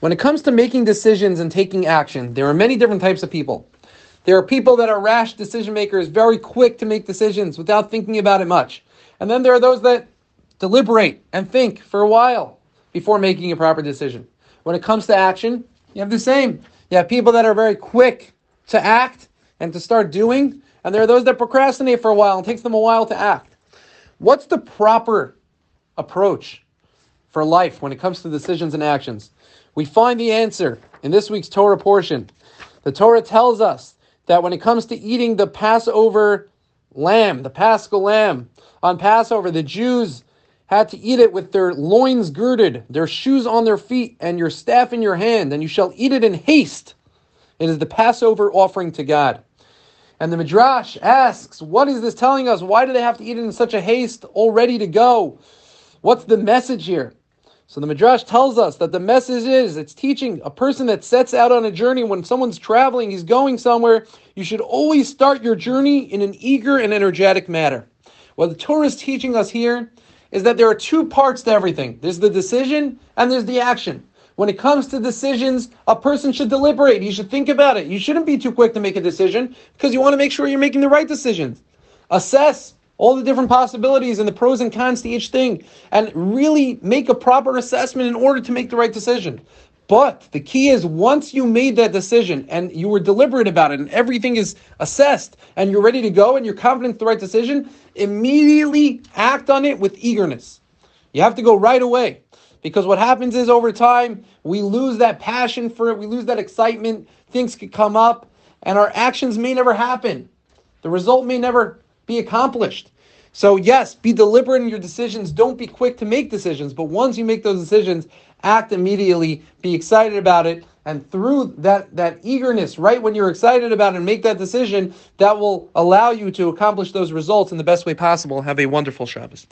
When it comes to making decisions and taking action, there are many different types of people. There are people that are rash decision makers, very quick to make decisions without thinking about it much. And then there are those that deliberate and think for a while before making a proper decision. When it comes to action, you have the same. You have people that are very quick to act and to start doing, and there are those that procrastinate for a while and takes them a while to act. What's the proper approach for life when it comes to decisions and actions? We find the answer in this week's Torah portion. The Torah tells us that when it comes to eating the Passover lamb, the paschal lamb, on Passover, the Jews had to eat it with their loins girded, their shoes on their feet, and your staff in your hand, and you shall eat it in haste. It is the Passover offering to God. And the Midrash asks, What is this telling us? Why do they have to eat it in such a haste, all ready to go? What's the message here? So the Midrash tells us that the message is it's teaching a person that sets out on a journey when someone's traveling, he's going somewhere, you should always start your journey in an eager and energetic manner. What the Torah is teaching us here is that there are two parts to everything there's the decision and there's the action. When it comes to decisions, a person should deliberate. He should think about it. You shouldn't be too quick to make a decision because you want to make sure you're making the right decisions. Assess all the different possibilities and the pros and cons to each thing, and really make a proper assessment in order to make the right decision. But the key is once you made that decision and you were deliberate about it and everything is assessed and you're ready to go and you're confident the right decision, immediately act on it with eagerness. You have to go right away. Because what happens is over time, we lose that passion for it, we lose that excitement, things could come up, and our actions may never happen. The result may never be accomplished. So, yes, be deliberate in your decisions. Don't be quick to make decisions. But once you make those decisions, act immediately, be excited about it. And through that, that eagerness, right when you're excited about it and make that decision, that will allow you to accomplish those results in the best way possible. Have a wonderful Shabbos.